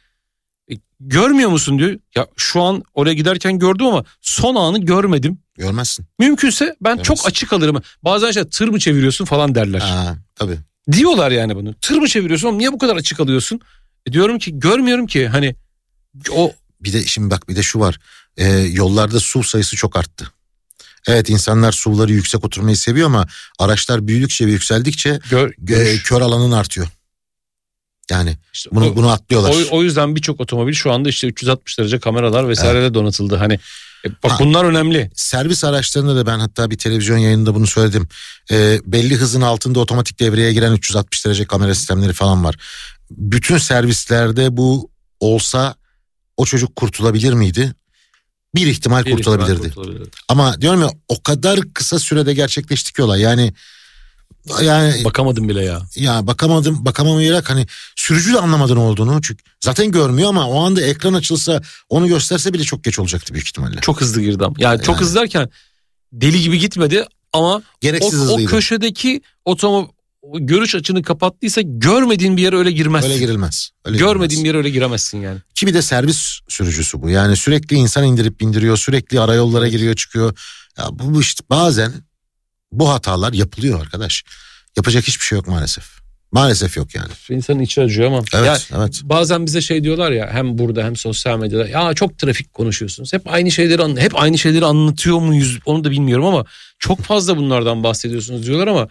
e, görmüyor musun diyor. Ya şu an oraya giderken gördüm ama son anı görmedim. Görmezsin. Mümkünse ben Evet. çok açık alırım. Bazen işte tır mı çeviriyorsun falan derler. Aa, tabii. Diyorlar yani bunu. Tır mı çeviriyorsun oğlum niye bu kadar açık alıyorsun? E diyorum ki görmüyorum ki hani o Bir de şimdi bak bir de şu var. Ee, yollarda su sayısı çok arttı. Evet insanlar suları yüksek oturmayı seviyor ama araçlar büyüdükçe ve yükseldikçe gör, e, kör alanın artıyor. Yani İşte bunu o- bunu atlıyorlar. O, o yüzden birçok otomobil şu anda işte 360 derece kameralar vesaireyle donatıldı. Hani e, bak Ha. bunlar önemli. servis araçlarında da ben hatta bir televizyon yayınında bunu söyledim. Ee, belli hızın altında otomatik devreye giren 360 derece kamera sistemleri falan var. Bütün servislerde bu olsa o çocuk kurtulabilir miydi? Bir ihtimal Bir ihtimal kurtulabilirdi. kurtulabilirdi. Ama diyorum ya o kadar kısa sürede gerçekleşti ki olay. Yani yani Bakamadım bile ya. ya bakamadım bakamamayarak hani sürücü de anlamadı ne olduğunu. Çünkü zaten görmüyor ama o anda ekran açılsa onu gösterse bile çok geç olacaktı büyük ihtimalle. Çok hızlı girdi ama. Yani çok Yani. hızlı derken deli gibi gitmedi ama o, Gereksiz o hızlıydı. köşedeki otomobil görüş açını kapattıysa görmediğin bir yere öyle girmezsin. Öyle girilmez. Öyle Görmediğin girilmez. bir yere öyle giremezsin yani. Ki bir de servis sürücüsü bu. Yani sürekli insan indirip bindiriyor. Sürekli arayollara giriyor çıkıyor. Ya bu, bu işte bazen bu hatalar yapılıyor arkadaş. Yapacak hiçbir şey yok maalesef. Maalesef yok yani. İnsanın içi acıyor ama. Evet Ya evet. bazen bize şey diyorlar ya hem burada hem sosyal medyada ya çok trafik konuşuyorsunuz. Hep aynı şeyleri hep aynı şeyleri anlatıyor muyuz onu da bilmiyorum ama çok fazla bunlardan bahsediyorsunuz diyorlar ama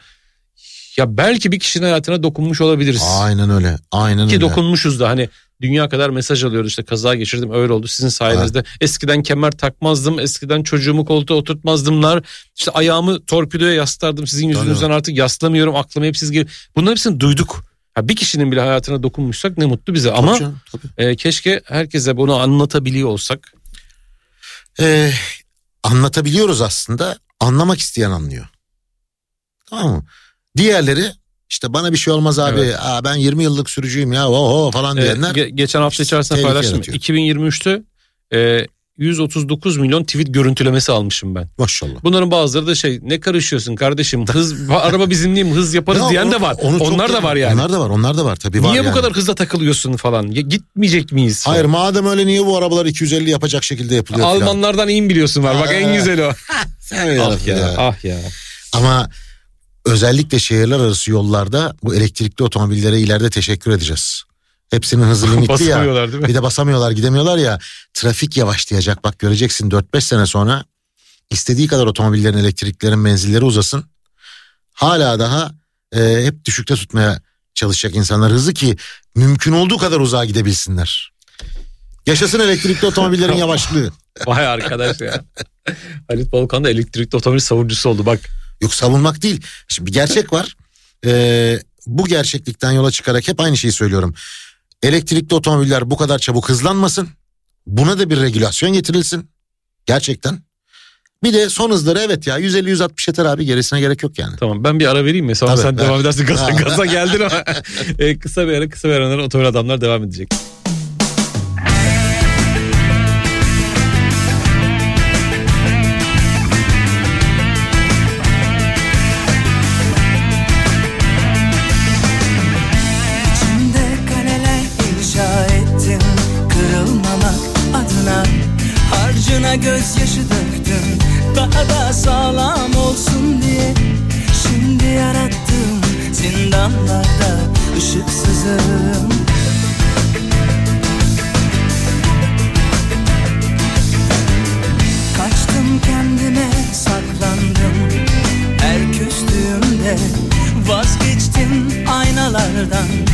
ya belki bir kişinin hayatına dokunmuş olabiliriz. Aynen öyle. Aynen Ki öyle. dokunmuşuz da hani dünya kadar mesaj alıyoruz işte kaza geçirdim öyle oldu sizin sayenizde. Eskiden kemer takmazdım eskiden çocuğumu koltuğa oturtmazdımlar işte ayağımı torpidoya yaslardım sizin yüzünüzden artık yaslamıyorum aklıma hep siz gel. Bunların hepsini duyduk. Ha, bir kişinin bile hayatına dokunmuşsak ne mutlu bize Tabii ama canım, tabii. e, keşke herkese bunu anlatabiliyor olsak. Ee, anlatabiliyoruz aslında. Anlamak isteyen anlıyor. Tamam mı? Diğerleri işte bana bir şey olmaz abi. Evet. Aa, ben 20 yıllık sürücüyüm ya oho falan diyenler. ge- geçen hafta içerisinde paylaştım. yaratıyor. 2023'te e, 139 milyon tweet görüntülemesi almışım ben. Maşallah. Bunların bazıları da şey ne karışıyorsun kardeşim hız araba bizim değil mi hız yaparız Ya diyen onu- de var. onu Onlar da var yani. Onlar da var onlar da var tabii var Niye bu yani. kadar hızla takılıyorsun falan? Ya, gitmeyecek miyiz? Hayır madem öyle niye bu arabalar 250 yapacak şekilde yapılıyor. Almanlardan iyi mi biliyorsun var. Bak en Aa. güzeli o. Ah ya, ah ya. Ama özellikle şehirler arası yollarda bu elektrikli otomobillere ileride teşekkür edeceğiz. Hepsinin hızı limitli ya. Bir de basamıyorlar gidemiyorlar ya. Trafik yavaşlayacak bak göreceksin 4-5 sene sonra istediği kadar otomobillerin elektriklerin menzilleri uzasın. Hala daha e, hep düşükte tutmaya çalışacak insanlar hızı ki mümkün olduğu kadar uzağa gidebilsinler. Yaşasın elektrikli otomobillerin yavaşlığı. Vay arkadaş ya. Halit Balkan da elektrikli otomobil savunucusu oldu bak. Yok savunmak değil. Şimdi bir gerçek var. Ee, bu gerçeklikten yola çıkarak hep aynı şeyi söylüyorum. Elektrikli otomobiller bu kadar çabuk hızlanmasın. Buna da bir regülasyon getirilsin. Gerçekten. Bir de son hızları evet ya 150-160 yeter abi gerisine gerek yok yani. Tamam ben bir ara vereyim mi? Sonra Tabii, sen ver. devam edersin. Gaza, gaza geldin ama. E, kısa bir ara kısa bir aradan otomobil adamlar devam edecek. verdad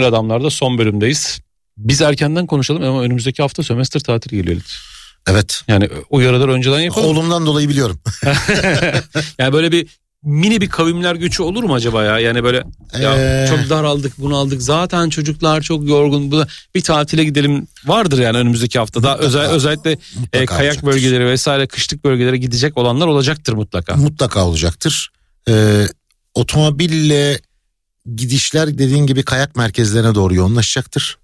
Otomobil Adamlar'da son bölümdeyiz. Biz erkenden konuşalım ama önümüzdeki hafta sömestr tatili geliyor. Evet. Yani uyarılar önceden yapalım. Oğlumdan dolayı biliyorum. yani böyle bir mini bir kavimler göçü olur mu acaba ya? Yani böyle ya Ee. çok daraldık bunu aldık zaten çocuklar çok yorgun bu bir tatile gidelim vardır yani önümüzdeki hafta daha özel özellikle e, kayak olacaktır. bölgeleri vesaire kışlık bölgelere gidecek olanlar olacaktır mutlaka. Mutlaka olacaktır. Ee, otomobille gidişler dediğin gibi kayak merkezlerine doğru yoğunlaşacaktır.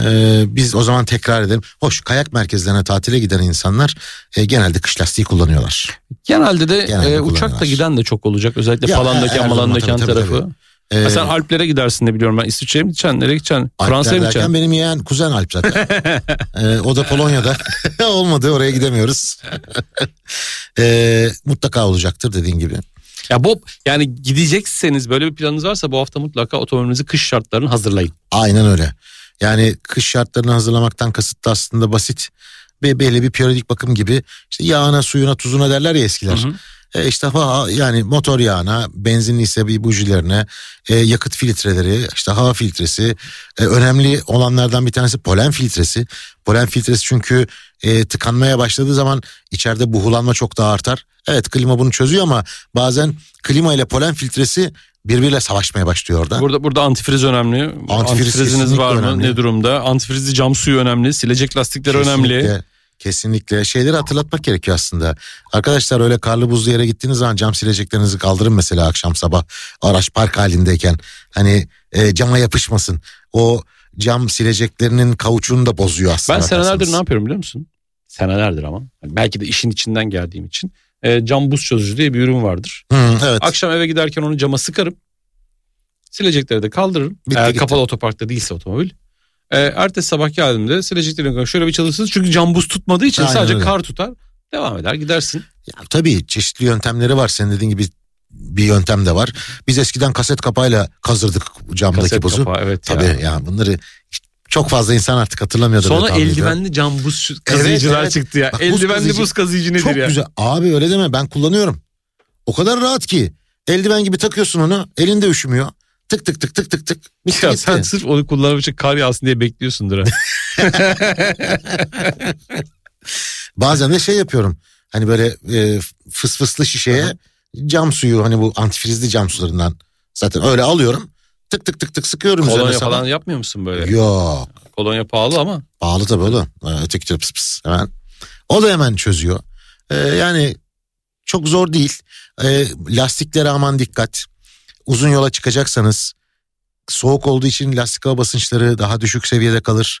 Ee, biz o zaman tekrar edelim. Hoş kayak merkezlerine tatile giden insanlar e, genelde kış lastiği kullanıyorlar. Genelde de Genelde e, uçakla giden de çok olacak özellikle Ya, tabii, tabii, tarafı. tabii. Ee, Mesela Alplere gidersin de biliyorum ben İsviçre'ye mi gideceksin nereye gideceksin Fransa'ya mı gideceksin? benim yeğen kuzen Alp zaten. Ee, o da Polonya'da. Olmadı oraya gidemiyoruz. Ee, mutlaka olacaktır dediğin gibi. Ya Bob yani gidecekseniz böyle bir planınız varsa bu hafta mutlaka otomobilinizi kış şartlarını hazırlayın. Aynen öyle. Yani kış şartlarını hazırlamaktan kasıt da aslında basit. Ve belli bir periyodik bakım gibi işte yağına suyuna tuzuna derler ya eskiler. Hı hı. E işte ha, yani motor yağına, benzinliyse bir bujilerine, e, yakıt filtreleri, işte hava filtresi, e, önemli olanlardan bir tanesi polen filtresi. Polen filtresi çünkü e, tıkanmaya başladığı zaman içeride buhulanma çok daha artar. Evet klima bunu çözüyor ama bazen klima ile polen filtresi birbiriyle savaşmaya başlıyor orada. Burada burada antifriz önemli. Antifriz Antifriziniz kesinlikle var mı? önemli. Ne durumda? Antifrizli cam suyu önemli. Silecek lastikler önemli. Kesinlikle, Kesinlikle. Şeyleri hatırlatmak gerekiyor aslında. Arkadaşlar öyle karlı buzlu yere gittiğiniz zaman cam sileceklerinizi kaldırın mesela akşam sabah araç park halindeyken. Hani e, cama yapışmasın. O cam sileceklerinin kauçuğunu da bozuyor aslında. Ben senelerdir ne yapıyorum biliyor musun? Senelerdir ama. Hani belki de işin içinden geldiğim için. E, cam buz çözücü diye bir ürün vardır. Hı, evet. Akşam eve giderken onu cama sıkarım. Silecekleri de kaldırırım. Bitti Eğer gitti. kapalı otoparkta değilse otomobil. E, ertesi sabah geldiğimde sileceklerini şöyle bir çalışırsınız. Çünkü cam buz tutmadığı için Aynen sadece öyle. kar tutar. Devam eder gidersin. Ya, tabii çeşitli yöntemleri var. Senin dediğin gibi bir yöntem de var. Biz eskiden kaset kapağıyla kazırdık camdaki Kaset buzu. kapağı evet Tabii ya. ya. bunları işte çok fazla insan artık hatırlamıyordur. Sonra eldivenli cam buz kazıyıcılar evet. çıktı ya. Bak, buz eldivenli kazıyıcı- buz kazıyıcı nedir Çok ya? güzel. Abi öyle deme ben kullanıyorum. O kadar rahat ki. Eldiven gibi takıyorsun onu. Elinde üşümüyor. Tık tık tık tık tık tık. Ya gitti. sen sırf onu kullanmak için kar yağsın diye bekliyorsundur ha. Bazen de şey yapıyorum. Hani böyle e, fıs fıslı şişeye cam suyu hani bu antifrizli cam sularından zaten öyle alıyorum. Tık tık tık tık sıkıyorum Kolonya üzerine falan yapmıyor musun böyle? Yok. Kolonya pahalı ama. Pahalı tabii oğlum. Ee, Öteki türlü pıs pıs hemen. O da hemen çözüyor. Ee, yani çok zor değil. Ee, lastiklere aman dikkat. Uzun yola çıkacaksanız soğuk olduğu için lastik hava basınçları daha düşük seviyede kalır.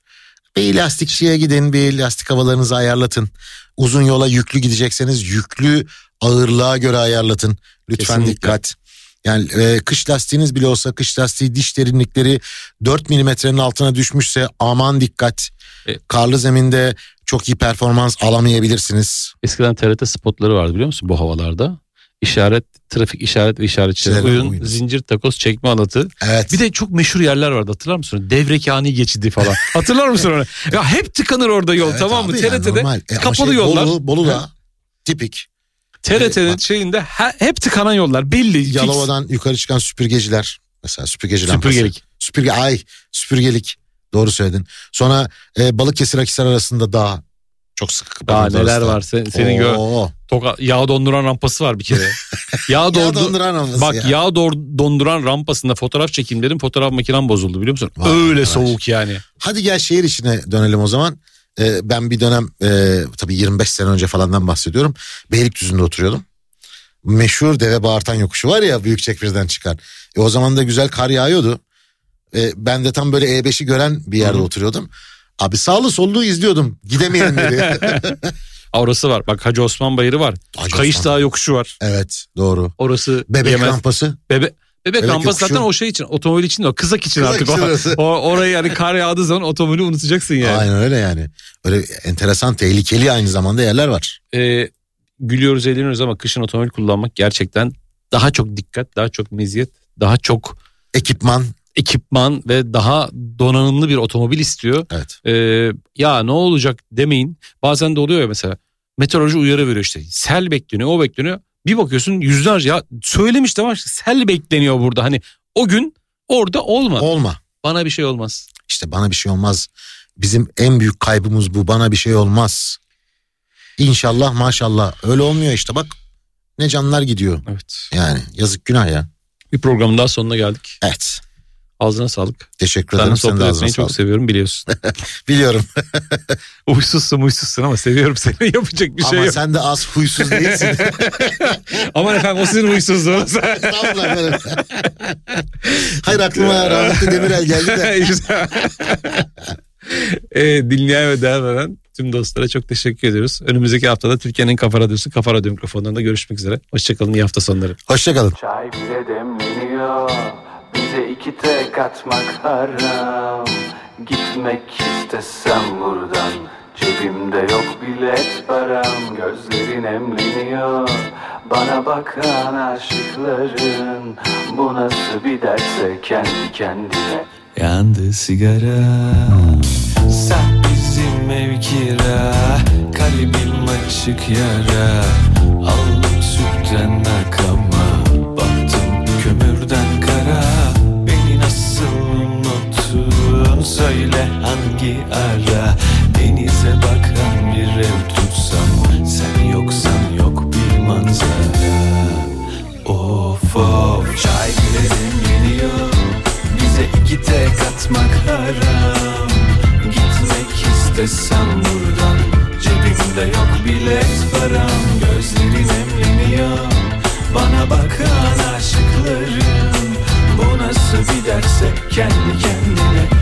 Bir lastikçiye gidin bir lastik havalarınızı ayarlatın. Uzun yola yüklü gidecekseniz yüklü ağırlığa göre ayarlatın. Lütfen Kesinlikle. dikkat. Yani e, kış lastiğiniz bile olsa kış lastiği diş derinlikleri 4 milimetrenin altına düşmüşse aman dikkat. E- Karlı zeminde çok iyi performans alamayabilirsiniz. Eskiden TRT spotları vardı biliyor musun bu havalarda? İşaret, trafik işaret ve işaretçileri İşaret uyun, uyun. zincir takoz, çekme alatı. Evet. Bir de çok meşhur yerler vardı hatırlar mısın? Devrekani geçidi falan. Hatırlar mısın onu? Ya hep tıkanır orada yol Evet tamam mı? yani TRT'de normal. E, kapalı şey, yollar. Bolu, Bolu'da tipik. TRT'nin E, bak- şeyinde he- hep tıkanan yollar belli. fix. Yalova'dan yukarı çıkan süpürgeciler. Mesela süpürgeci lambası. Süpürgelik. Süpürge ay süpürgelik. Doğru söyledin. Sonra e, Balıkesir Akhisar arasında dağ. Çok sık. Daha neler var. Sen, senin gö Oo. toka, yağ donduran rampası var bir kere. yağ, Ya doğru, donduran olması Bak ya. yağ dor- donduran rampasında fotoğraf çekeyim dedim. Fotoğraf makinem bozuldu biliyor musun? Vay Öyle arkadaş. soğuk yani. Hadi gel şehir içine dönelim o zaman. Ee, ben bir dönem e, tabii 25 sene önce falandan bahsediyorum. Beylikdüzü'nde oturuyordum. Meşhur deve bağırtan yokuşu var ya Büyükçekmez'den çıkan. E, o zaman da güzel kar yağıyordu. E, ben de tam böyle E5'i gören bir yerde oturuyordum. Abi sağlı sollu izliyordum. Gidemeyenleri. Orası var. Bak Hacı Osman Bayırı var. Hacı Kayış. Dağı yokuşu var. evet doğru. Orası Bebek yemez. rampası. Bebe Bebek, Bebek rampası zaten o şey için otomobil için de o kızak için Kızak artık için orası. o orayı yani kar yağdığı zaman otomobili unutacaksın yani. Aynen öyle yani. Böyle enteresan tehlikeli aynı zamanda yerler var. Ee, gülüyoruz eğleniyoruz ama kışın otomobil kullanmak gerçekten daha çok dikkat, daha çok meziyet, daha çok Ekipman. ekipman ve daha donanımlı bir otomobil istiyor. Evet. Ee, ya ne olacak demeyin. Bazen de oluyor ya mesela meteoroloji uyarı veriyor işte. Sel bekleniyor, o bekleniyor. Bir bakıyorsun yüzlerce ya söylemiş de var sel bekleniyor burada. Hani o gün orada olma. Olma. Bana bir şey olmaz. İşte bana bir şey olmaz. Bizim en büyük kaybımız bu. Bana bir şey olmaz. İnşallah maşallah. Öyle olmuyor işte bak. Ne canlar gidiyor. Evet. Yani yazık günah ya. Bir programın daha sonuna geldik. Evet. Ağzına sağlık. Teşekkür ederim. Sen de sohbet ağzına etmeyi çok sağlık. seviyorum biliyorsun. Biliyorum. Uysuzsun uysuzsun ama seviyorum seni. Yapacak bir şey Ama yok. sen de az huysuz değilsin. Aman efendim o sizin huysuzluğunuz. Hayır aklıma rahmetli Demirel geldi de. E, dinleyen ve devam eden tüm dostlara çok teşekkür ediyoruz. Önümüzdeki haftada Türkiye'nin Kafa Radyosu Kafa Radyo mikrofonlarında görüşmek üzere. Hoşçakalın iyi hafta sonları. Hoşçakalın. Çay bile demleniyor Bize iki tek atmak haram. Gitmek istesem buradan Cebimde yok bilet param. Gözlerin emleniyor Bana bakan aşıkların. Bu nasıl bir derse kendi kendine. Yandı sigara. Sen bizim ev kira Kalbim açık yara. Aldım sütten Söyle hangi ara. Denize bakan bir ev tutsam Sen yoksan yok bir manzara. Of of. Çay bile demleniyor Bize iki tek atmak haram. Gitmek istesem buradan Cebimde yok bilet param. Gözlerin emleniyor Bana bakan aşıkların Bu nasıl bir derse kendi kendine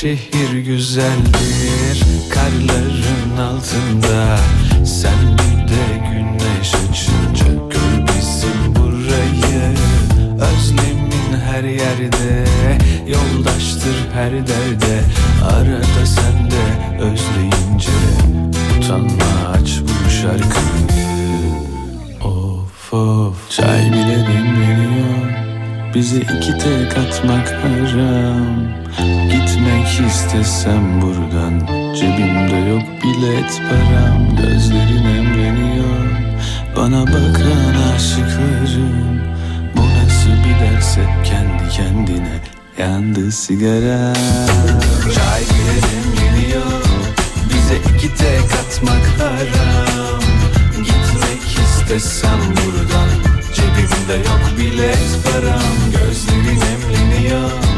şehir güzeldir karların altında. Sen bir de güneş açınca gör bizim burayı. Özlemin her yerde yoldaştır her derde. Arada sen de özleyince utanma aç bu şarkıyı. Of of. Çay bile demleniyor Bize iki tek atmak haram Gitmek istesem buradan. Cebimde yok bilet param Gözlerin emreniyor. Bana bakan aşıkların Bu nasıl bir derse kendi kendine Yandı sigara. Çay bile demleniyor Bize iki tek atmak haram. Gitmek istesem buradan Cebimde yok bilet param Gözlerin emleniyor